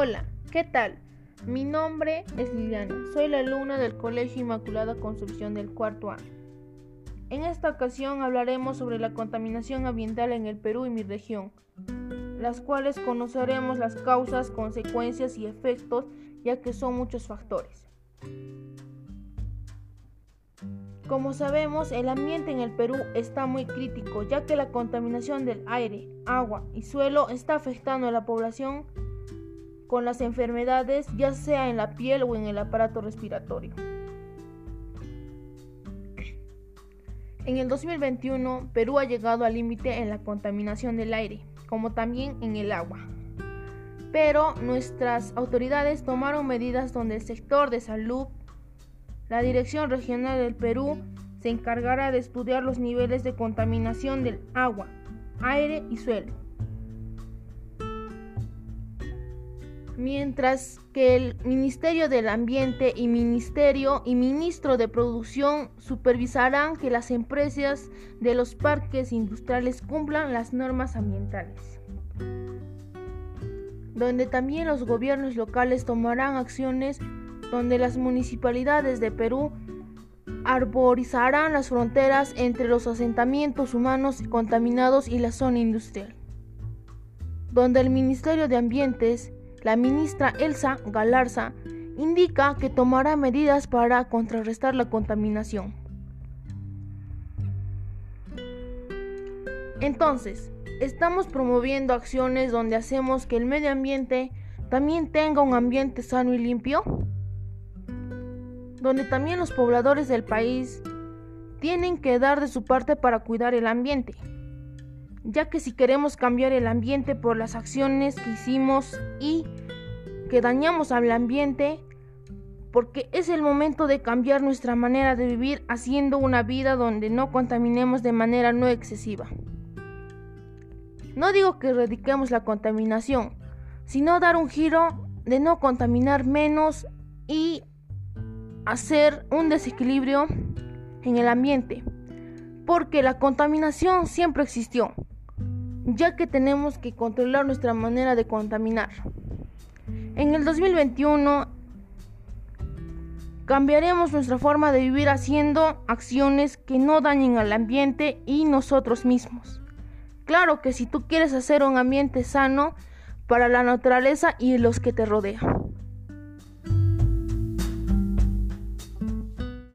Hola, ¿qué tal? Mi nombre es Liliana, soy la alumna del Colegio Inmaculada Concepción del cuarto año. En esta ocasión hablaremos sobre la contaminación ambiental en el Perú y mi región, las cuales conoceremos las causas, consecuencias y efectos, ya que son muchos factores. Como sabemos, el ambiente en el Perú está muy crítico, ya que la contaminación del aire, agua y suelo está afectando a la población con las enfermedades ya sea en la piel o en el aparato respiratorio. En el 2021, Perú ha llegado al límite en la contaminación del aire, como también en el agua. Pero nuestras autoridades tomaron medidas donde el sector de salud, la Dirección Regional del Perú, se encargará de estudiar los niveles de contaminación del agua, aire y suelo mientras que el Ministerio del Ambiente y Ministerio y Ministro de Producción supervisarán que las empresas de los parques industriales cumplan las normas ambientales. Donde también los gobiernos locales tomarán acciones donde las municipalidades de Perú arborizarán las fronteras entre los asentamientos humanos contaminados y la zona industrial. Donde el Ministerio de Ambientes la ministra Elsa Galarza indica que tomará medidas para contrarrestar la contaminación. Entonces, estamos promoviendo acciones donde hacemos que el medio ambiente también tenga un ambiente sano y limpio, donde también los pobladores del país tienen que dar de su parte para cuidar el ambiente, ya que si queremos cambiar el ambiente por las acciones que hicimos y que dañamos al ambiente, porque es el momento de cambiar nuestra manera de vivir haciendo una vida donde no contaminemos de manera no excesiva. No digo que erradiquemos la contaminación, sino dar un giro de no contaminar menos y hacer un desequilibrio en el ambiente, porque la contaminación siempre existió ya que tenemos que controlar nuestra manera de contaminar. En el 2021 cambiaremos nuestra forma de vivir haciendo acciones que no dañen al ambiente y nosotros mismos. Claro que si tú quieres hacer un ambiente sano para la naturaleza y los que te rodean.